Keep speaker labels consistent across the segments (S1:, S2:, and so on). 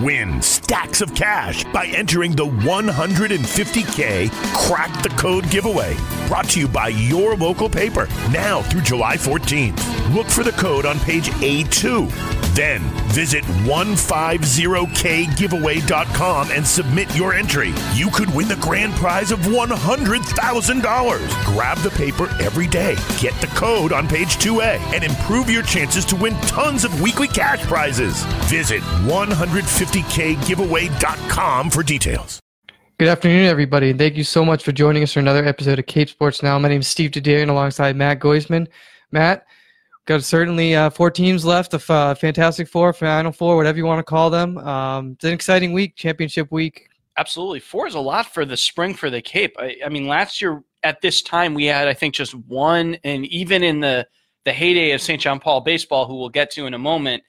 S1: Win stacks of cash by entering the 150K Crack the Code giveaway. Brought to you by your local paper now through July 14th. Look for the code on page A2. Then visit 150kgiveaway.com and submit your entry. You could win the grand prize of $100,000. Grab the paper every day, get the code on page 2A, and improve your chances to win tons of weekly cash prizes. Visit 150kgiveaway.com for details.
S2: Good afternoon, everybody, and thank you so much for joining us for another episode of Cape Sports Now. My name is Steve Derderian alongside Matt Goisman. Matt, got certainly uh, four teams left of uh, Fantastic Four, Final Four, whatever you want to call them. Um, it's an exciting week, championship week.
S3: Absolutely. Four is a lot for the spring for the Cape. I, I mean, last year at this time, we had, I think, just one, and even in the, the heyday of St. John Paul baseball, who we'll get to in a moment,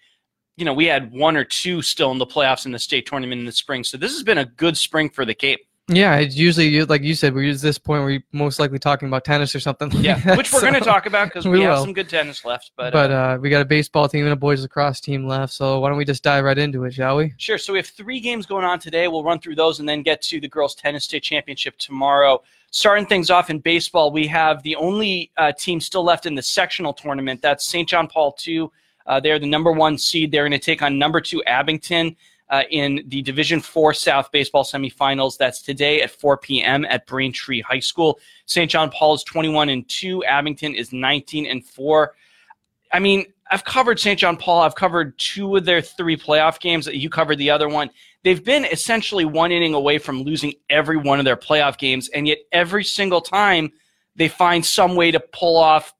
S3: you know, we had one or two still in the playoffs in the state tournament in the spring. So this has been a good spring for the Cape.
S2: Yeah, it's usually like you said. We're at this point we're most likely talking about tennis or something. Like
S3: yeah,
S2: that,
S3: which we're
S2: so.
S3: going to talk about because we,
S2: we
S3: have
S2: will.
S3: some good tennis left. But,
S2: But
S3: uh,
S2: uh, we got a baseball team and a boys lacrosse team left. So why don't we just dive right into it, shall we?
S3: Sure. So we have three games going on today. We'll run through those and then get to the girls' tennis state championship tomorrow. Starting things off in baseball, we have the only uh, team still left in the sectional tournament. That's St. John Paul two. Uh, they're the number one seed. They're going to take on number two Abington uh, in the Division Four South baseball semifinals. That's today at 4 p.m. at Braintree High School. St. John Paul is 21 and two. Abington is 19 and four. I mean, I've covered St. John Paul. I've covered two of their three playoff games. You covered the other one. They've been essentially one inning away from losing every one of their playoff games, and yet every single time they find some way to pull off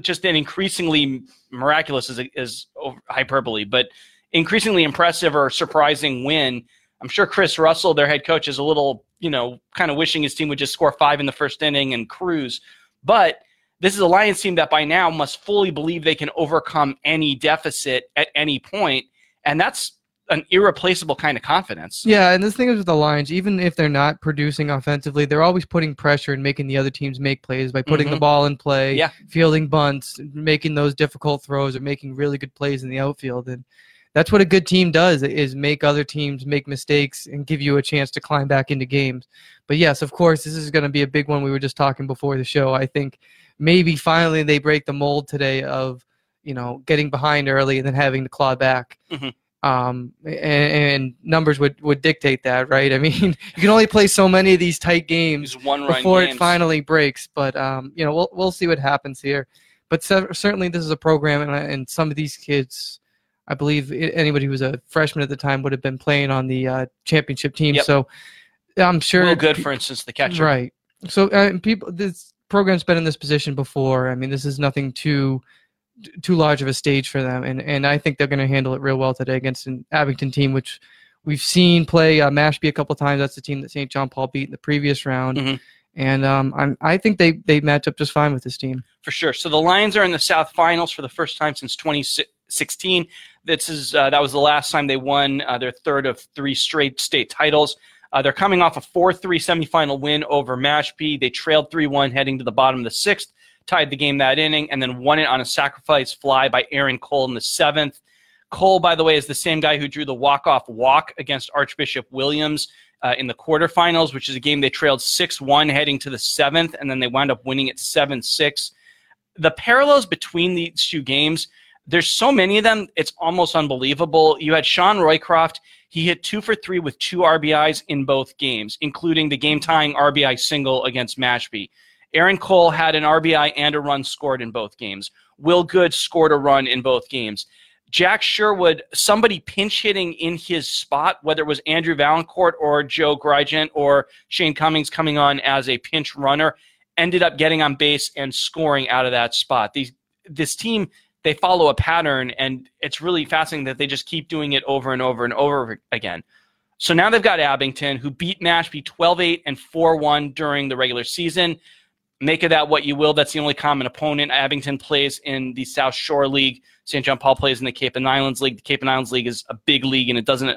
S3: just an increasingly miraculous is hyperbole, but increasingly impressive or surprising win. I'm sure Chris Russell, their head coach, is a little, you know, kind of wishing his team would just score five in the first inning and cruise. But this is a Lions team that by now must fully believe they can overcome any deficit at any point, and that's an irreplaceable kind of confidence.
S2: Yeah, and the thing is with the Lions, even if they're not producing offensively, they're always putting pressure and making the other teams make plays by putting the
S3: Mhm.
S2: ball in play,
S3: Yeah.
S2: fielding bunts, making those difficult throws, or making really good plays in the outfield. And that's what a good team does is make other teams make mistakes and give you a chance to climb back into games. But yes, of course, this is going to be a big one. We were just talking before the show. I think maybe finally they break the mold today of you know getting behind early and then having to claw back.
S3: Mhm.
S2: Um, and, and numbers would, would dictate that, right? I mean, you can only play so many of these tight games before
S3: games.
S2: it finally breaks. But um, you know, we'll we'll see what happens here. But cer- certainly, this is a program, and, and some of these kids, I believe anybody who was a freshman at the time would have been playing on the uh, championship team.
S3: Yep.
S2: So I'm sure.
S3: Will Good, for instance, the catcher.
S2: Right. So uh, people, this program's been in this position before. I mean, this is nothing too too large of a stage for them, and and I think they're going to handle it real well today against an Abington team, which we've seen play uh, Mashpee a couple times. That's the team that St. John Paul beat in the previous round,
S3: Mhm.
S2: and um, I'm, I think they they match up just fine with this team.
S3: for sure. So the Lions are in the South Finals for the first time since 2016. This is uh, that was the last time they won uh, their third of three straight state titles. Uh, they're coming off a 4-3 semifinal win over Mashpee. They trailed 3-1 heading to the bottom of the sixth, tied the game that inning, and then won it on a sacrifice fly by Aaron Cole in the seventh. Cole, by the way, is the same guy who drew the walk-off walk against Archbishop Williams uh, in the quarterfinals, which is a game they trailed 6-1 heading to the seventh, and then they wound up winning it 7-6 the parallels between these two games, there's so many of them, it's almost unbelievable. You had Sean Roycroft, he hit two for three with two RBIs in both games, including the game tying RBI single against Mashpee. Aaron Cole had an RBI and a run scored in both games. Will Good scored a run in both games. Jack Sherwood, somebody pinch hitting in his spot, whether it was Andrew Valancourt or Joe Grigent or Shane Cummings coming on as a pinch runner, ended up getting on base and scoring out of that spot. These this team they follow a pattern, and it's really fascinating that they just keep doing it over and over and over again. So now they've got Abington, who beat Mashpee 12 8 and 4 1 during the regular season. Make of that what you will. That's the only common opponent. Abington plays in the South Shore League. St. John Paul plays in the Cape and Islands League. The Cape and Islands League is a big league and it doesn't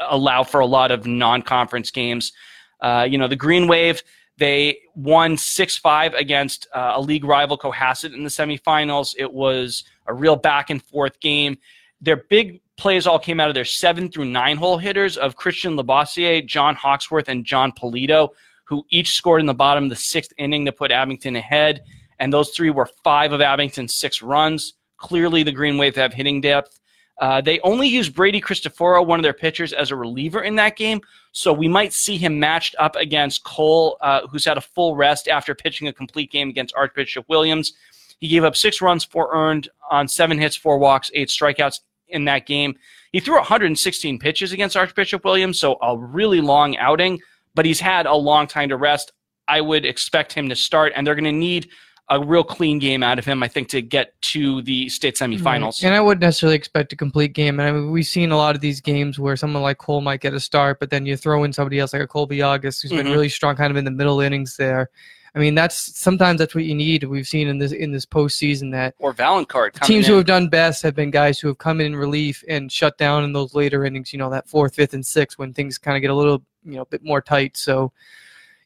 S3: allow for a lot of non conference games. Uh, you know, the Green Wave, they won 6 5 against uh, a league rival, Cohasset, in the semifinals. It was a real back and forth game. Their big plays all came out of their seven through nine hole hitters of Christian Labossiere, John Hawksworth, and John Polito, who each scored in the bottom of the sixth inning to put Abington ahead. And those three were five of Abington's six runs. Clearly, the Green Wave have hitting depth. Uh, they only used Brady Cristoforo, one of their pitchers, as a reliever in that game. So we might see him matched up against Cole, uh, who's had a full rest after pitching a complete game against Archbishop Williams. He gave up six runs, four earned on seven hits, four walks, eight strikeouts in that game. He threw 116 pitches against Archbishop Williams, so a really long outing, but he's had a long time to rest. I would expect him to start, and they're going to need a real clean game out of him, I think, to get to the state semifinals.
S2: And I wouldn't necessarily expect a complete game. And I mean, we've seen a lot of these games where someone like Cole might get a start, but then you throw in somebody else like a Colby August who's
S3: Mhm.
S2: been really strong kind of in the middle innings there. I mean, that's sometimes that's what you need. We've seen in this in this postseason that
S3: Or coming
S2: teams who have done best have been guys who have come in in relief and shut down in those later innings. You know, that fourth, fifth, and sixth when things kind of get a little you know a bit more tight. So.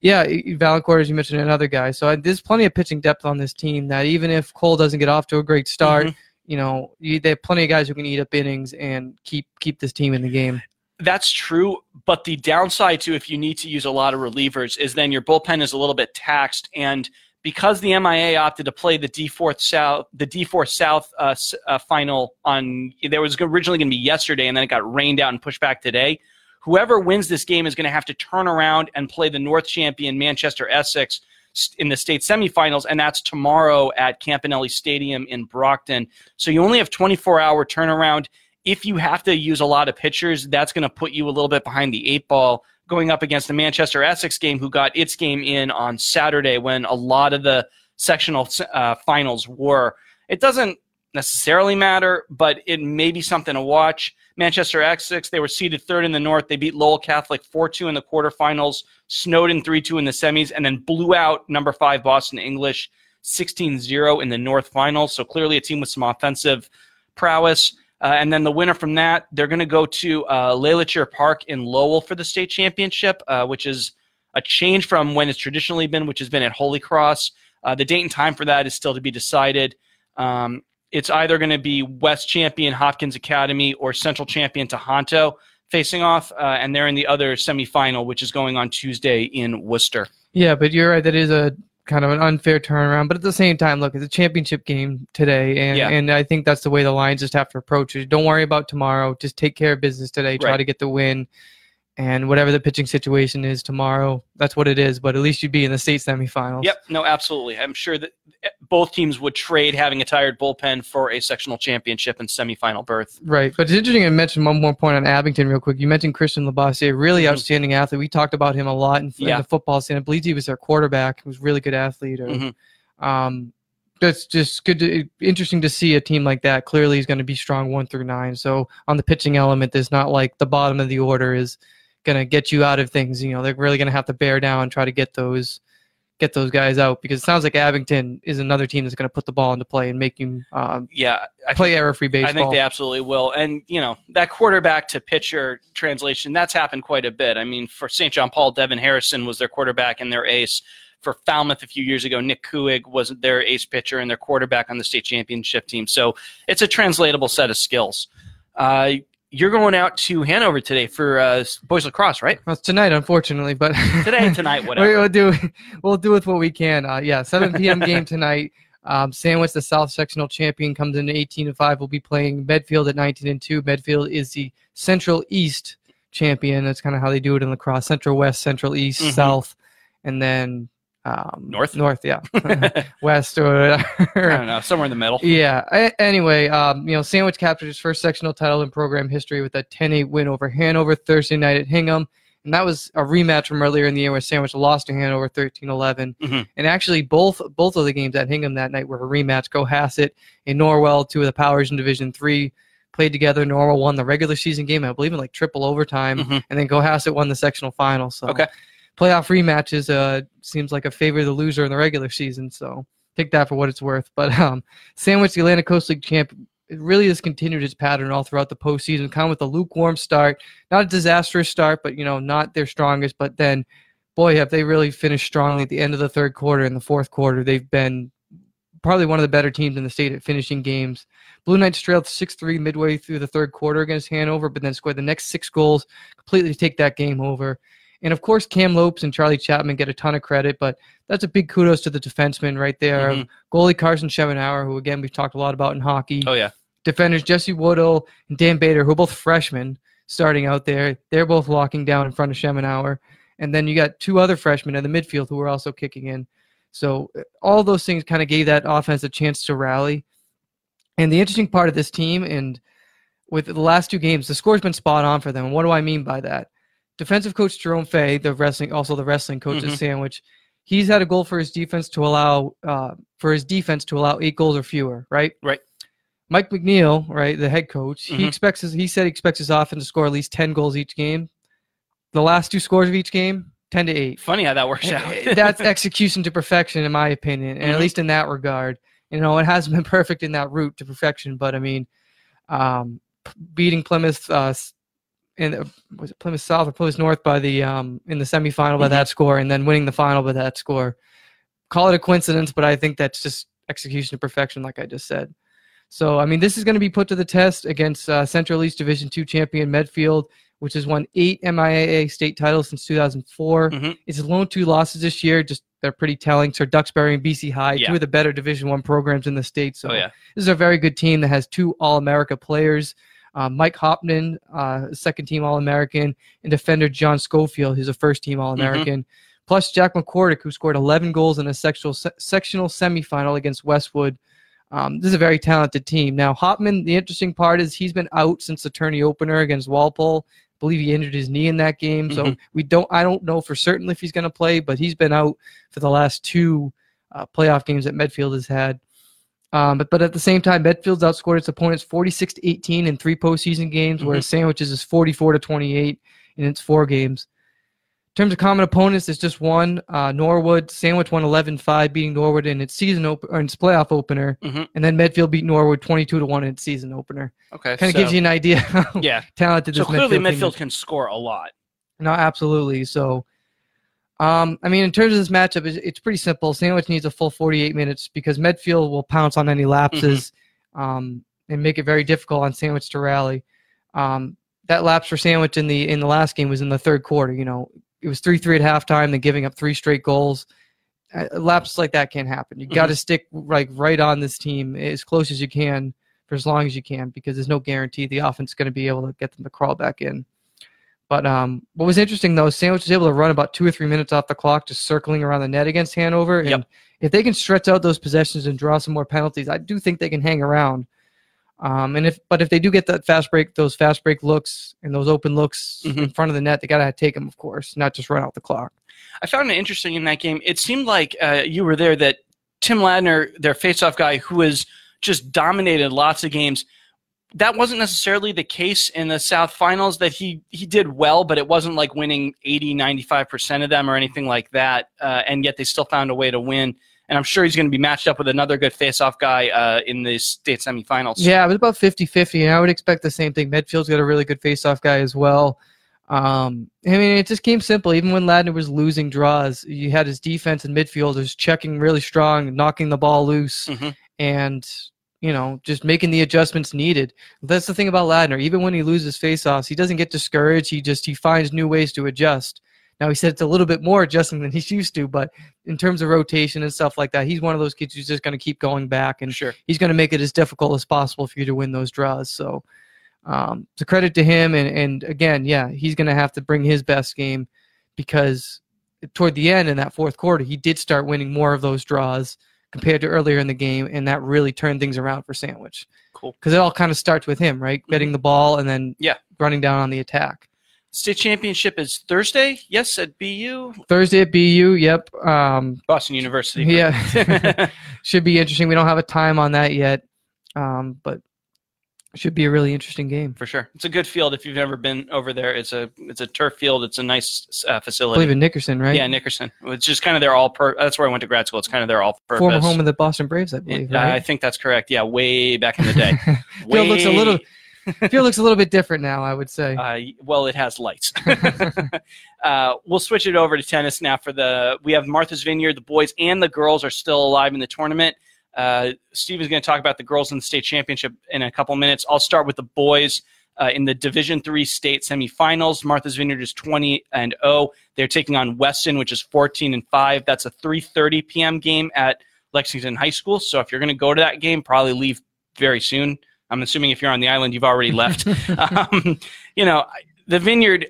S2: Yeah, Valancourt, as you mentioned, another guy. So uh, there's plenty of pitching depth on this team that even if Cole doesn't get off to a great start,
S3: Mhm.
S2: you know, you, they have plenty of guys who can eat up innings and keep keep this team in the game.
S3: That's true, but the downside to if you need to use a lot of relievers is then your bullpen is a little bit taxed, and because the MIAA opted to play the D4 South, the D4 South uh, uh, final on there was originally going to be yesterday, and then it got rained out and pushed back today. Whoever wins this game is going to have to turn around and play the North champion Manchester Essex in the state semifinals, and that's tomorrow at Campanelli Stadium in Brockton. So you only have 24 hour turnaround if you have to use a lot of pitchers, that's going to put you a little bit behind the eight ball going up against the Manchester Essex game, who got its game in on Saturday when a lot of the sectional uh, finals were. It doesn't necessarily matter, but it may be something to watch. Manchester Essex, they were seeded third in the North. They beat Lowell Catholic 4 2 in the quarterfinals, Snowden 3 2 in the semis, and then blew out number five Boston English 16 0 in the North finals. So clearly a team with some offensive prowess. Uh, and then the winner from that, they're going to go to uh, Park in Lowell for the state championship, uh, which is a change from when it's traditionally been, which has been at Holy Cross. Uh, the date and time for that is still to be decided. Um, it's either going to be West champion Hopkins Academy or Central champion Tahanto facing off, uh, and they're in the other semifinal, which is going on Tuesday in Worcester.
S2: Yeah, but you're right. That is a kind of an unfair turnaround. But at the same time, look, it's a championship game today, and
S3: Yeah.
S2: and I think that's the way the Lions just have to approach it. Don't worry about tomorrow. Just take care of business today. Try
S3: Right.
S2: to get the win. And whatever the pitching situation is tomorrow, that's what it is. But at least you'd be in the state semifinals.
S3: Yep, no, absolutely. I'm sure that eh, both teams would trade having a tired bullpen for a sectional championship and semifinal berth.
S2: Right, but it's interesting to mention one more point on Abington real quick. You mentioned Christian Labossiere, really
S3: Mhm.
S2: outstanding athlete. We talked about him a lot in, in
S3: Yeah.
S2: the football scene. I believe he was their quarterback. He was a really good athlete. Or,
S3: Mhm.
S2: um, that's just good. To, interesting to see a team like that. Clearly, he's going to be strong one through nine. So on the pitching element, there's not like the bottom of the order is going to get you out of things. You know, they're really going to have to bear down and try to get those get those guys out because it sounds like Abington is another team that's going to put the ball into play and make you um,
S3: Yeah, I
S2: play error-free baseball.
S3: I think they absolutely will. And, you know, that quarterback to pitcher translation, that's happened quite a bit. I mean, for St. John Paul, Devin Harrison was their quarterback and their ace. For Falmouth a few years ago, Nick Kuig was their ace pitcher and their quarterback on the state championship team. So it's a translatable set of skills. Uh, you're going out to Hanover today for uh, boys lacrosse, right?
S2: Well, tonight, unfortunately, but
S3: Today, tonight, whatever.
S2: We'll do we'll do with what we can. Uh, yeah, 7 p.m. game tonight. Um, Sandwich, the South Sectional champion, comes in 18 and five. We'll be playing Medfield at 19 and two. Medfield is the Central East champion. That's kind of how they do it in lacrosse: Central West, Central East,
S3: Mhm.
S2: South, and then um,
S3: North?
S2: North, yeah, West or
S3: I don't know, somewhere in the middle.
S2: Yeah. a- Anyway, um, you know, Sandwich captured his first sectional title in program history with a 10-8 win over Hanover Thursday night at Hingham, and that was a rematch from earlier in the year where Sandwich lost to Hanover 13-11.
S3: Mhm.
S2: And actually, both both of the games at Hingham that night were a rematch. Cohasset and Norwell, two of the powers in Division Three, played together. Norwell won the regular season game, I believe in like triple overtime,
S3: Mhm.
S2: and then Cohasset won the sectional final. So
S3: Okay.
S2: playoff rematches uh, seems like a favor of the loser in the regular season. So take that for what it's worth. But um, Sandwich, the Atlantic Coast League champ, it really has continued its pattern all throughout the postseason, kind of with a lukewarm start, not a disastrous start, but you know not their strongest. But then, boy, have they really finished strongly at the end of the third quarter and the fourth quarter. They've been probably one of the better teams in the state at finishing games. Blue Knights trailed 6-3 midway through the third quarter against Hanover, but then scored the next six goals, completely take that game over. And of course, Cam Lopes and Charlie Chapman get a ton of credit, but that's a big kudos to the defenseman right there.
S3: Mhm.
S2: Goalie Carson Schemenauer, who again we've talked a lot about in hockey.
S3: Oh yeah.
S2: Defenders Jesse Woodall and Dan Bader, who are both freshmen starting out there. They're both locking down in front of Schemenauer. And then you got two other freshmen in the midfield who are also kicking in. So uh, all those things kind of gave that offense a chance to rally. And the interesting part of this team, and with the last two games, the score's been spot on for them. And what do I mean by that? Defensive coach Jerome Fay, the wrestling, also the wrestling coach
S3: Mhm.
S2: at Sandwich, he's had a goal for his defense to allow uh, for his defense to allow eight goals or fewer. Right.
S3: Right.
S2: Mike McNeil, right, the head coach, he
S3: Mhm.
S2: expects his, he said he expects his offense to score at least ten goals each game. The last two scores of each game, ten to eight.
S3: Funny how that works out.
S2: That's execution to perfection, in my opinion, and at
S3: Mhm.
S2: least in that regard. You know, it hasn't been perfect in that route to perfection, but I mean, um, p- beating Plymouth uh, in was it Plymouth South or Plymouth North by the um, in the semifinal by
S3: Mhm.
S2: that score, and then winning the final by that score. Call it a coincidence, but I think that's just execution to perfection, like I just said. So, I mean, this is going to be put to the test against uh, Central East Division Two champion Medfield, which has won eight MIAA state titles since 2004.
S3: Mhm.
S2: It's lone two losses this year. Just they're pretty telling. So Duxbury and BC High,
S3: Yeah.
S2: two of the better Division One programs in the state. So
S3: oh yeah.
S2: this is a very good team that has two All America players. Uh, Mike Hopman, uh, second team All American, and defender John Schofield, who's a first team All American. Plus Jack McCordick, who scored 11 goals in a sectional, se- sectional semifinal against Westwood. Um, this is a very talented team. Now, Hopman, the interesting part is he's been out since the tourney opener against Walpole. I believe he injured his knee in that game. So
S3: Mhm.
S2: we don't, I don't know for certain if he's going to play, but he's been out for the last two uh, playoff games that Medfield has had. Um, but but at the same time, Medfield's outscored its opponents 46 to 18 in three postseason games, whereas Sandwiches is 44 to 28 in its four games. In terms of common opponents, it's just one. Uh, Norwood Sandwich won 11-5, beating Norwood in its season op- or in its playoff opener,
S3: Mhm.
S2: and then Medfield beat Norwood 22 to one in its season opener.
S3: Okay.
S2: Kind of
S3: so,
S2: gives you an idea how
S3: Yeah.
S2: talented
S3: So
S2: this
S3: clearly,
S2: Medfield, is.
S3: can score a lot.
S2: No, absolutely. So, um, I mean, in terms of this matchup, it's, it's pretty simple. Sandwich needs a full 48 minutes because Medfield will pounce on any lapses um, and make it very difficult on Sandwich to rally. Um, that lapse for Sandwich in the in the last game was in the third quarter. You know, it was three three at halftime, then giving up three straight goals. Uh, lapses like that can't happen. You got to stick like right on this team as close as you can for as long as you can because there's no guarantee the offense is going to be able to get them to crawl back in. But um, what was interesting though, Sandwich was able to run about two or three minutes off the clock, just circling around the net against Hanover. And
S3: Yep.
S2: if they can stretch out those possessions and draw some more penalties, I do think they can hang around. Um, and if but if they do get that fast break, those fast break looks and those open looks in
S3: Mhm.
S2: front of the net, they gotta take them, of course, not just run out the clock.
S3: I found it interesting in that game. It seemed like uh, you were there that Tim Ladner, their faceoff guy, who has just dominated lots of games. That wasn't necessarily the case in the South Finals. That he he did well, but it wasn't like winning 80, 95 percent of them or anything like that. Uh, and yet they still found a way to win. And I'm sure he's going to be matched up with another good face-off guy uh, in the state semifinals.
S2: Yeah, it was about 50-50, and I would expect the same thing. Medfield's got a really good face-off guy as well. Um, I mean, it just came simple. Even when Ladner was losing draws, you had his defense and midfielders checking really strong, knocking the ball loose,
S3: Mhm.
S2: and you know, just making the adjustments needed. That's the thing about Ladner. Even when he loses face-offs, he doesn't get discouraged. He just he finds new ways to adjust. Now he said it's a little bit more adjusting than he's used to, but in terms of rotation and stuff like that, he's one of those kids who's just going to keep going back and
S3: Sure.
S2: he's going to make it as difficult as possible for you to win those draws. So um, it's a credit to him. And, and again, yeah, he's going to have to bring his best game because toward the end in that fourth quarter, he did start winning more of those draws compared to earlier in the game. And that really turned things around for Sandwich
S3: Cool.
S2: because it all kind of starts with him, right? Getting the ball and then
S3: Yeah.
S2: running down on the attack.
S3: State championship is Thursday. Yes, at BU,
S2: Thursday at BU, yep. Um,
S3: Boston University.
S2: Yeah. should be interesting. We don't have a time on that yet, um, but Should be a really interesting game.
S3: for sure. It's a good field if you've ever been over there. It's a it's a turf field. It's a nice uh,
S2: I
S3: facility.
S2: believe in Nickerson, right?
S3: Yeah, Nickerson. It's just kind of their all. Per- that's where I went to grad school. It's kind of their all purpose.
S2: Former home of the Boston Braves, I believe.
S3: I
S2: Right?
S3: think that's correct. Yeah, way back in the day.
S2: Field looks a little field looks a little bit different now. I would say.
S3: Uh, well, it has lights. uh, we'll switch it over to tennis now. For the we have Martha's Vineyard. The boys and the girls are still alive in the tournament. Uh, Steve is going to talk about the girls in the state championship in a couple minutes. I'll start with the boys. Uh, in the Division Three state semifinals, Martha's Vineyard is 20 and 0. They're taking on Weston, which is 14 and 5. That's a 3:30 p.m. game at Lexington High School. So if you're going to go to that game, probably leave very soon. I'm assuming if you're on the island, you've already left. um, you know, the Vineyard,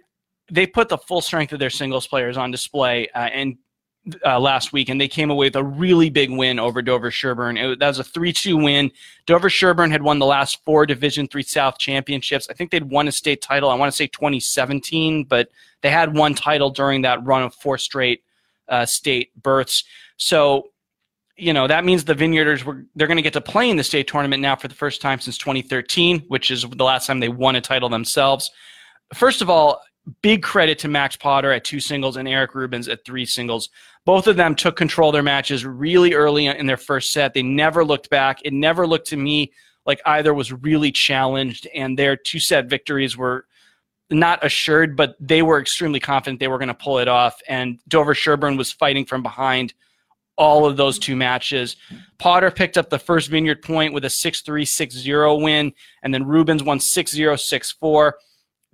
S3: they put the full strength of their singles players on display, uh, and uh, last week, and they came away with a really big win over Dover Sherburne. It, that was a three-two win. Dover Sherburne had won the last four Division Three South championships. I think they'd won a state title. I want to say 2017, but they had one title during that run of four straight uh, state berths. So you know that means the Vineyarders were they're going to get to play in the state tournament now for the first time since 2013, which is the last time they won a title themselves. First of all, big credit to Max Potter at two singles and Eric Rubens at three singles. Both of them took control of their matches really early in their first set. They never looked back. It never looked to me like either was really challenged, and their two set victories were not assured, but they were extremely confident they were going to pull it off. And Dover Sherburne was fighting from behind all of those two matches. Potter picked up the first Vineyard point with a 6 3 6 0 win, and then Rubens won 6 0 6 4.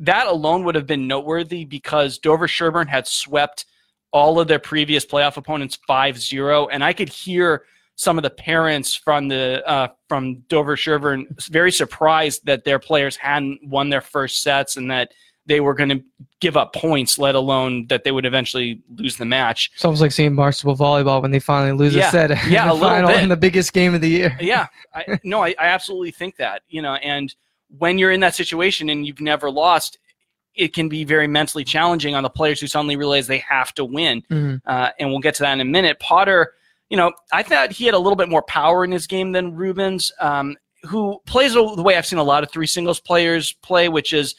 S3: That alone would have been noteworthy because Dover Sherburne had swept all of their previous playoff opponents 5 0. And I could hear some of the parents from the uh, from Dover Sherburne very surprised that their players hadn't won their first sets and that they were going to give up points, let alone that they would eventually lose the match.
S2: It's almost like seeing Barnstable volleyball when they finally lose
S3: Yeah.
S2: a set
S3: Yeah,
S2: in the final
S3: bit.
S2: in the biggest game of the year.
S3: yeah I, no I, I absolutely think that you know and when you're in that situation and you've never lost it can be very mentally challenging on the players who suddenly realize they have to win.
S2: Mhm.
S3: uh, and we'll get to that in a minute. Potter you know i thought he had a little bit more power in his game than rubens um, who plays the way i've seen a lot of three singles players play which is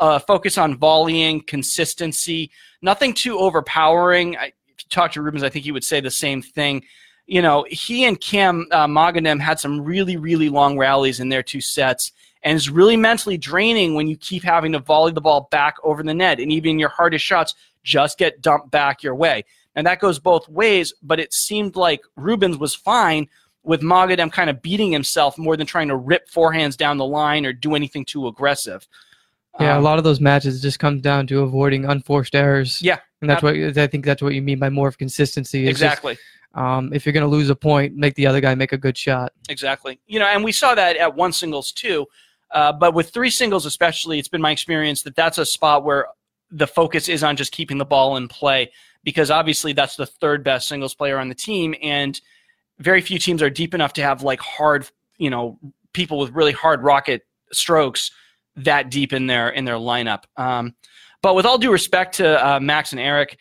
S3: uh, focus on volleying consistency nothing too overpowering. I, if you talk to rubens i think he would say the same thing. You know, he and Cam uh, Maganem had some really, really long rallies in their two sets, and it's really mentally draining when you keep having to volley the ball back over the net, and even your hardest shots just get dumped back your way. And that goes both ways, but it seemed like Rubens was fine with Maganem kind of beating himself more than trying to rip forehands down the line or do anything too aggressive.
S2: Yeah, a
S3: Um,
S2: lot of those matches just come down to avoiding unforced errors.
S3: Yeah,
S2: and that's what I think that's what you mean by more of consistency. It's just,
S3: exactly.
S2: um, if you're going to lose a point, make the other guy make a good shot.
S3: Exactly. You know, and we saw that at one singles too. Uh, but with three singles, especially, it's been my experience that that's a spot where the focus is on just keeping the ball in play because obviously that's the third best singles player on the team, and very few teams are deep enough to have like hard, you know, people with really hard rocket strokes that deep in their in their lineup. Um, but with all due respect to uh, Max and Eric,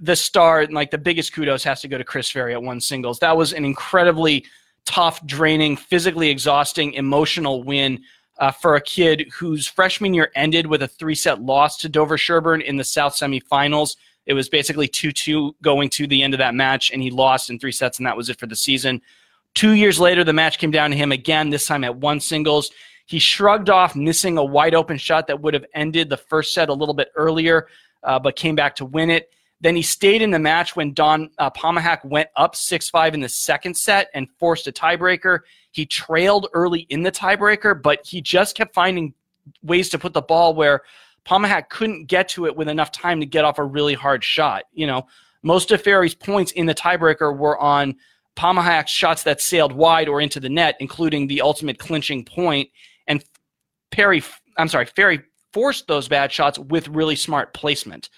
S3: the star, and like the biggest kudos, has to go to Chris Ferry at one singles. That was an incredibly tough, draining, physically exhausting, emotional win uh, for a kid whose freshman year ended with a three set loss to Dover Sherburne in the South semifinals. It was basically 2 2 going to the end of that match, and he lost in three sets, and that was it for the season. Two years later, the match came down to him again, this time at one singles. He shrugged off missing a wide open shot that would have ended the first set a little bit earlier, uh, but came back to win it. Then he stayed in the match when Don uh, Pomahak went up 6 5 in the second set and forced a tiebreaker. He trailed early in the tiebreaker, but he just kept finding ways to put the ball where Pomahak couldn't get to it with enough time to get off a really hard shot. You know, most of Ferry's points in the tiebreaker were on Pomahak's shots that sailed wide or into the net, including the ultimate clinching point. And Perry, I'm sorry, Ferry forced those bad shots with really smart placement.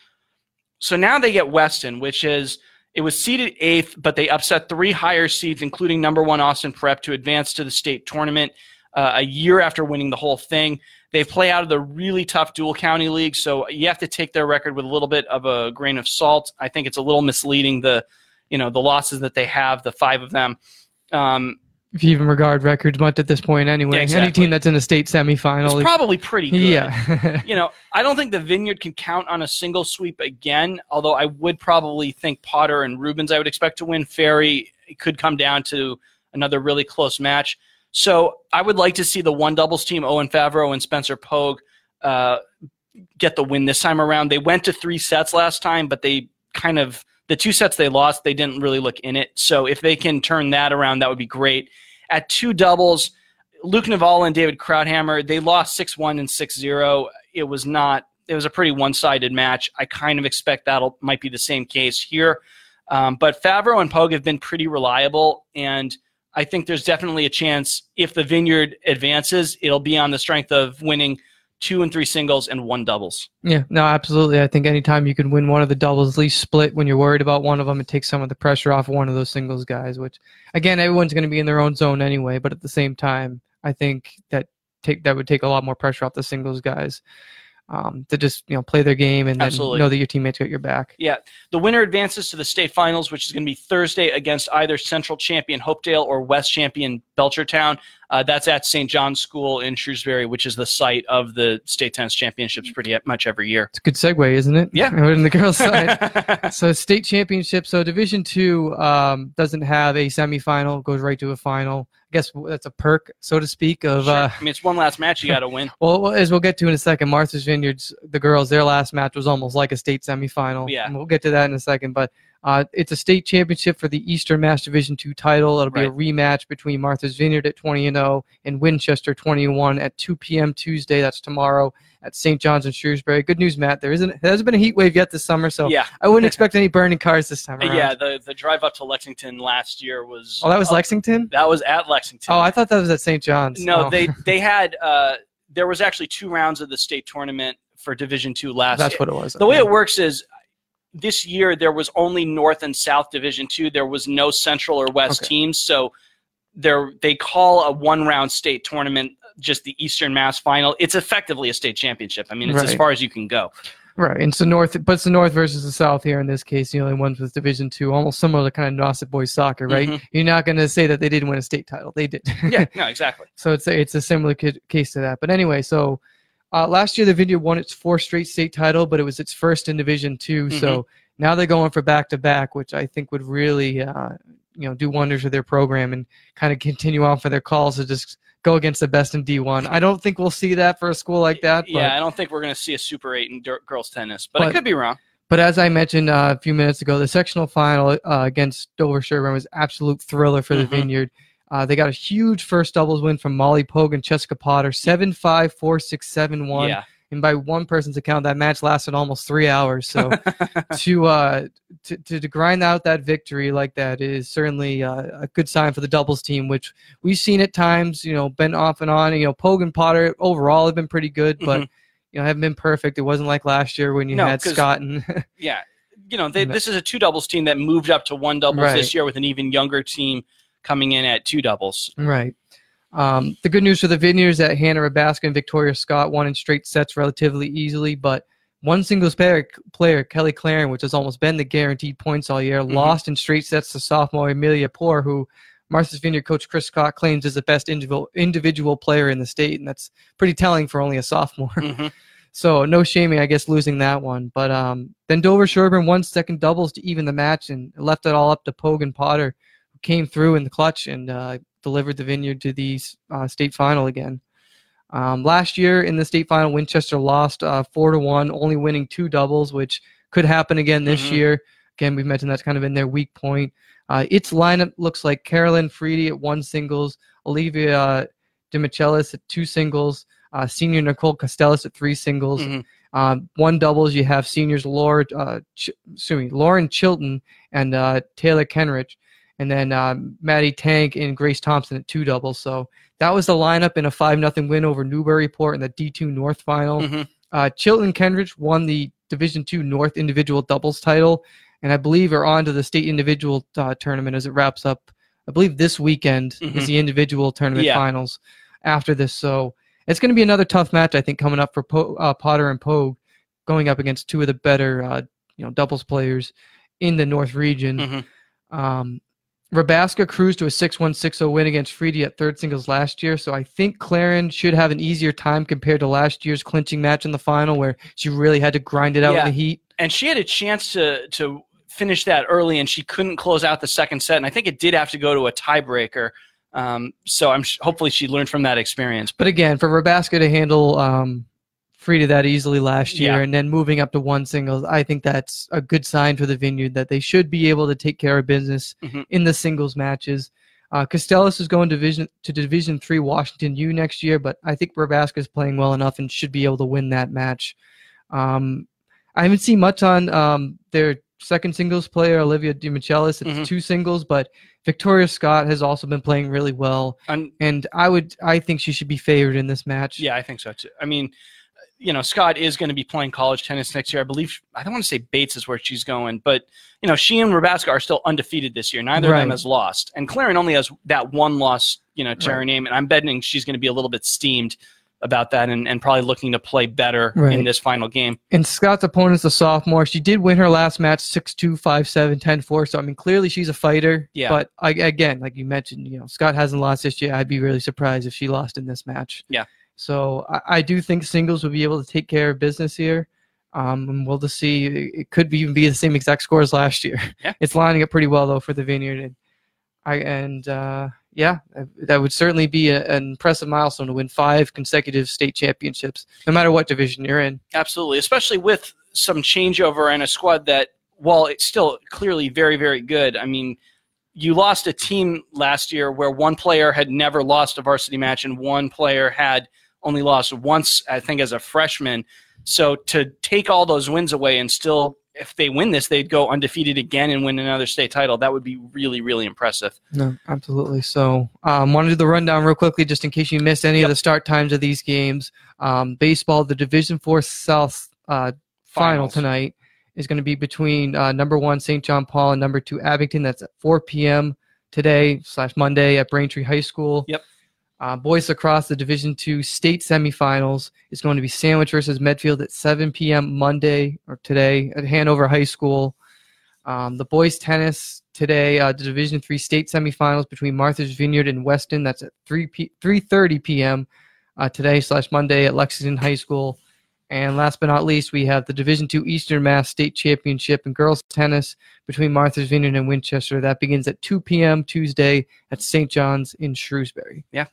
S3: So now they get Weston, which is it was seeded eighth, but they upset three higher seeds, including number one Austin Prep, to advance to the state tournament uh, a year after winning the whole thing. They play out of the really tough dual county league, so you have to take their record with a little bit of a grain of salt. I think it's a little misleading the, you know, the losses that they have, the five of them. Um,
S2: if you even regard records much at this point anyway.
S3: Yeah,
S2: Any team that's in a state semifinal,
S3: It's
S2: is-
S3: probably pretty good.
S2: yeah,
S3: you know, I don't think the Vineyard can count on a single sweep again. Although I would probably think Potter and Rubens I would expect to win. Ferry could come down to another really close match. So I would like to see the one doubles team, Owen Favreau and Spencer Pogue, uh, get the win this time around. They went to three sets last time, but they kind of the two sets they lost, they didn't really look in it. So if they can turn that around, that would be great. At two doubles, Luke Naval and David Krauthammer, they lost 6 1 and 6 0. It was not, it was a pretty one sided match. I kind of expect that might be the same case here. Um, but Favreau and Pogue have been pretty reliable. And I think there's definitely a chance if the Vineyard advances, it'll be on the strength of winning two and three singles and one doubles.
S2: yeah, no, absolutely. I think anytime you can win one of the doubles, at least split when you're worried about one of them, it takes some of the pressure off one of those singles guys. Which, again, everyone's going to be in their own zone anyway. But at the same time, I think that take that would take a lot more pressure off the singles guys um, to just you know play their game and know that your teammates got your back.
S3: Yeah, the winner advances to the state finals, which is going to be Thursday against either Central champion Hopedale or West champion Belchertown. Uh, that's at St. John's School in Shrewsbury, which is the site of the state tennis championships pretty much every year.
S2: It's a good segue, isn't it?
S3: Yeah.
S2: Over in the girls' side. so state championship. So Division Two um, doesn't have a semifinal; goes right to a final. I guess that's a perk, so to speak. Of
S3: Sure.
S2: uh,
S3: I mean, it's one last match you got to win.
S2: well, as we'll get to in a second, Martha's Vineyards, the girls, their last match was almost like a state semifinal.
S3: Yeah.
S2: and we'll get to that in a second. But uh, it's a state championship for the Eastern Mass Division Two title. It'll be a rematch between Martha's Vineyard at 20 and 0 and Winchester 21 at 2 p.m. Tuesday. That's tomorrow at St. John's and Shrewsbury. Good news, Matt. There isn't there hasn't been a heat wave yet this summer, so
S3: yeah,
S2: I wouldn't expect any burning cars this time around.
S3: yeah. The the drive up to Lexington last year was.
S2: Oh, that was
S3: uh,
S2: Lexington.
S3: That was at Lexington.
S2: Oh, I thought that was at St. John's.
S3: No,
S2: Oh.
S3: they they had uh, there was actually two rounds of the state tournament for Division Two last.
S2: That's what it was.
S3: the way it works is this year there was only North and South Division Two. There was no Central or West
S2: Okay.
S3: teams, so there they call a one round state tournament just the Eastern Mass Final. It's effectively a state championship. I mean, it's as far as you can go.
S2: Right, and so North, but it's the North versus the South here in this case. The only ones with Division Two, almost similar to kind of Nauset boys soccer, right?
S3: Mhm.
S2: You're not going to say that they didn't win a state title; they did.
S3: Yeah, no, exactly.
S2: so it's a, it's a similar case to that. But anyway, so uh, last year the Vineyard won its fourth straight state title, but it was its first in Division 2
S3: Mm-hmm.
S2: So now they're going for back to back, which I think would really uh, you know do wonders for their program and kind of continue on for their calls to just go against the best in D1. I don't think we'll see that for a school like that. But,
S3: yeah, I don't think we're going to see a Super Eight in dir- girls tennis, but, I could be wrong.
S2: But as I mentioned uh, a few minutes ago, the sectional final uh, against Dover Sherburne was absolute thriller for the
S3: Mhm.
S2: Vineyard. Uh, they got a huge first doubles win from Molly Pogue and Jessica Potter, 7 5, 4 6, 7 1.
S3: Yeah,
S2: And by one person's account, that match lasted almost three hours. So to, uh, to, to to grind out that victory like that is certainly uh, a good sign for the doubles team, which we've seen at times, you know, been off and on. You know, Pogue and Potter overall have been pretty good, but,
S3: Mhm.
S2: you know, haven't been perfect. It wasn't like last year when you
S3: No,
S2: had Scott and.
S3: yeah. You know, they, this is a two doubles team that moved up to one doubles
S2: Right.
S3: this year with an even younger team coming in at two doubles.
S2: Right. Um, the good news for the Vineyards that Hannah Rabaska and Victoria Scott won in straight sets relatively easily, but one singles player, player Kelly Claren, which has almost been the guaranteed points all year,
S3: Mhm.
S2: lost in straight sets to sophomore Amelia Poor, who Martha's Vineyard coach Chris Scott claims is the best individual individual player in the state, and that's pretty telling for only a sophomore.
S3: Mhm.
S2: So no shaming, I guess, losing that one. But um, then Dover Sherburne won second doubles to even the match and left it all up to Pogue and Potter, who came through in the clutch and uh, delivered the Vineyard to the uh, state final again. Um, last year in the state final, Winchester lost uh, four to one, only winning two doubles, which could happen again this
S3: Mhm.
S2: year. Again, we've mentioned that's kind of in their weak point. Uh, its lineup looks like Carolyn Freedy at one singles, Olivia uh, DiMichelis at two singles, uh, senior Nicole Costellis at three singles.
S3: Mhm.
S2: Um, one doubles, you have seniors Laura, uh, Ch- excuse me, Lauren Chilton and uh, Taylor Kenrich, and then um, Maddie Tank and Grace Thompson at two doubles. So that was the lineup in a five nothing win over Newburyport in the D2 North final.
S3: Mhm.
S2: Uh, Chilton Kenrich won the Division Two North individual doubles title, and I believe are on to the state individual uh, tournament as it wraps up. I believe this weekend
S3: Mhm.
S2: is the individual tournament
S3: Yeah.
S2: finals after this. So it's going to be another tough match, I think, coming up for po- uh, Potter and Pogue, going up against two of the better, uh, you know, doubles players in the North region.
S3: Mhm.
S2: Um, Rabaska cruised to a 6-1-6-0 win against Freedy at third singles last year, so I think Clarin should have an easier time compared to last year's clinching match in the final where she really had to grind it out
S3: Yeah.
S2: in the heat.
S3: and she had a chance to to finish that early, and she couldn't close out the second set. And I think it did have to go to a tiebreaker. Um, so I'm sh- hopefully she learned from that experience.
S2: But again, for Rabaska to handle um, Freedy that easily last year
S3: Yeah.
S2: and then moving up to one singles, I think that's a good sign for the Vineyard that they should be able to take care of business
S3: Mhm.
S2: in the singles matches. Uh, Costello is going division to Division Three Washington U next year, but I think Rabaska is playing well enough and should be able to win that match. Um, I haven't seen much on um, their second singles player Olivia DiMichelis. It's
S3: Mhm.
S2: two singles, but Victoria Scott has also been playing really well,
S3: And
S2: and I would I think she should be favored in this match.
S3: yeah, I think so too. I mean, you know, Scott is going to be playing college tennis next year. I believe I don't want to say Bates is where she's going, but you know, she and Rabaska are still undefeated this year. Neither of them has lost, and Claren only has that one loss, you know, to her name. And I'm betting she's going to be a little bit steamed about that, and, and probably looking to play better in this final game.
S2: And Scott's opponent's a sophomore. She did win her last match 6-2, 5-7, 10-4. So I mean, clearly she's a fighter.
S3: Yeah.
S2: But I, again, like you mentioned, you know, Scott hasn't lost this year. I'd be really surprised if she lost in this match.
S3: Yeah.
S2: So I, I do think singles will be able to take care of business here. Um, and we'll just see. It could even be the same exact score as last year.
S3: Yeah.
S2: It's lining up pretty well though for the Vineyard, and I and uh, yeah, that- that would certainly be a, an impressive milestone to win five consecutive state championships, no matter what division you're in.
S3: Absolutely, especially with some changeover and a squad that, while it's still clearly very, very good, I mean, you lost a team last year where one player had never lost a varsity match and one player had only lost once, I think, as a freshman. So to take all those wins away and still, if they win this, they'd go undefeated again and win another state title. That would be really, really impressive.
S2: No, absolutely. So, um, want to do the rundown real quickly, just in case you missed any
S3: Yep.
S2: of the start times of these games. Um, baseball, the Division Four South uh, final tonight is going to be between uh, number one St. John Paul and number two Abington. That's at 4 p.m. today slash Monday at Braintree High School.
S3: Yep.
S2: Uh, boys lacrosse the Division Two state semifinals is going to be Sandwich versus Medfield at 7 p.m. Monday or today at Hanover High School. Um, the boys tennis today, uh, the Division Three state semifinals between Martha's Vineyard and Weston. That's at 3 p- 3:30 p.m. Uh, today slash Monday at Lexington High School. And last but not least, we have the Division Two Eastern Mass State Championship in girls tennis between Martha's Vineyard and Winchester. That begins at 2 p.m. Tuesday at St. John's in Shrewsbury. Yeah.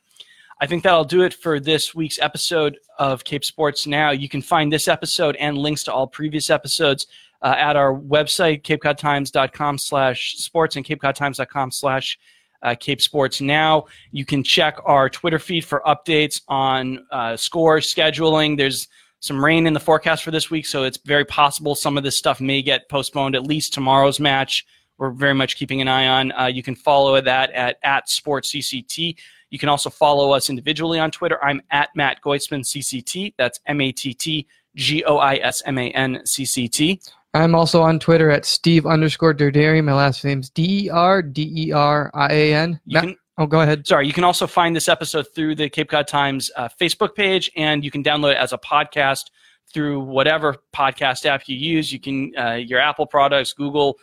S3: I think that'll do it for this week's episode of Cape Sports Now. You can find this episode and links to all previous episodes uh, at our website, capecodtimes.com slash sports and capecodtimes.com slash uh, Cape Sports Now. You can check our Twitter feed for updates on uh, scores, scheduling. There's some rain in the forecast for this week, so it's very possible some of this stuff may get postponed, at least tomorrow's match. We're very much keeping an eye on. Uh, you can follow that at, at SportsCCT. You can also follow us individually on Twitter. I'm at Matt Goisman CCT. That's M A T T G O I S M A N C C T.
S2: I'm also on Twitter at Steve underscore Derderian. My last name's D E R D E R I A N.
S3: You
S2: Oh, go ahead.
S3: sorry, you can also find this episode through the Cape Cod Times uh, Facebook page, and you can download it as a podcast through whatever podcast app you use. You can uh, your Apple products, Google,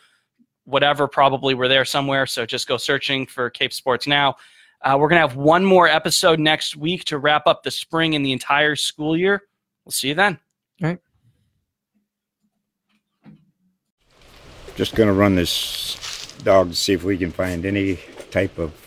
S3: whatever. Probably we're there somewhere. So just go searching for Cape Sports now. Uh, we're gonna have one more episode next week to wrap up the spring and the entire school year. We'll see you then. All right.
S4: Just gonna run this dog to see if we can find any type of